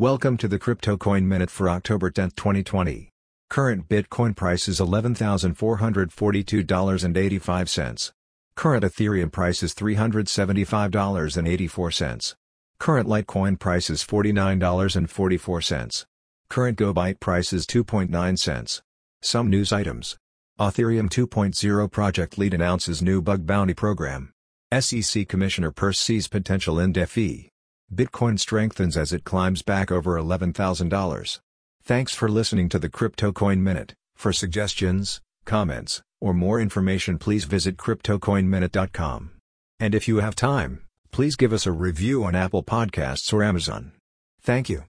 Welcome to the Crypto Coin Minute for October 10, 2020. Current Bitcoin price is $11,442.85. Current Ethereum price is $375.84. Current Litecoin price is $49.44. Current GoByte price is 2.9 cents. Some news items. Ethereum 2.0 project lead announces new bug bounty program. SEC Commissioner Peirce sees potential in DeFi. Bitcoin strengthens as it climbs back over $11,000. Thanks for listening to the Crypto Coin Minute. For suggestions, comments, or more information please visit cryptocoinminute.com. And if you have time, please give us a review on Apple Podcasts or Amazon. Thank you.